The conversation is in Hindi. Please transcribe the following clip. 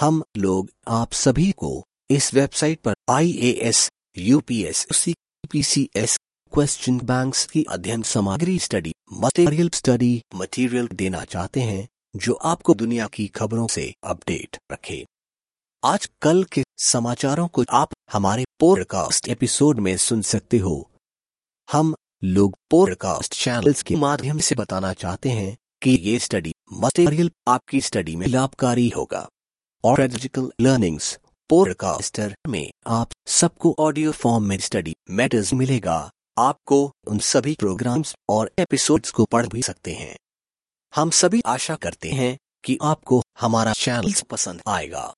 हम लोग आप सभी को इस वेबसाइट पर I A S UPS S question banks की अध्ययन सामग्री स्टडी मटेरियल स्टडी मटेरियल देना चाहते हैं, जो आपको दुनिया की खबरों से अपडेट रखे। आज कल के समाचारों को आप हमारे पॉडकास्ट एपिसोड में सुन सकते हो। हम लोग पॉडकास्ट चैनल्स के माध्यम से बताना चाहते हैं कि ये स्टडी मटेरियल आपकी स्टडी में लाभकारी होगा। और पेडागोजिकल लर्निंग्स पोडकास्टर में आप सबको ऑडियो फॉर्म में स्टडी मैटर्स मिलेगा। आपको उन सभी प्रोग्राम्स और एपिसोड्स को पढ़ भी सकते हैं। हम सभी आशा करते हैं कि आपको हमारा चैनल पसंद आएगा।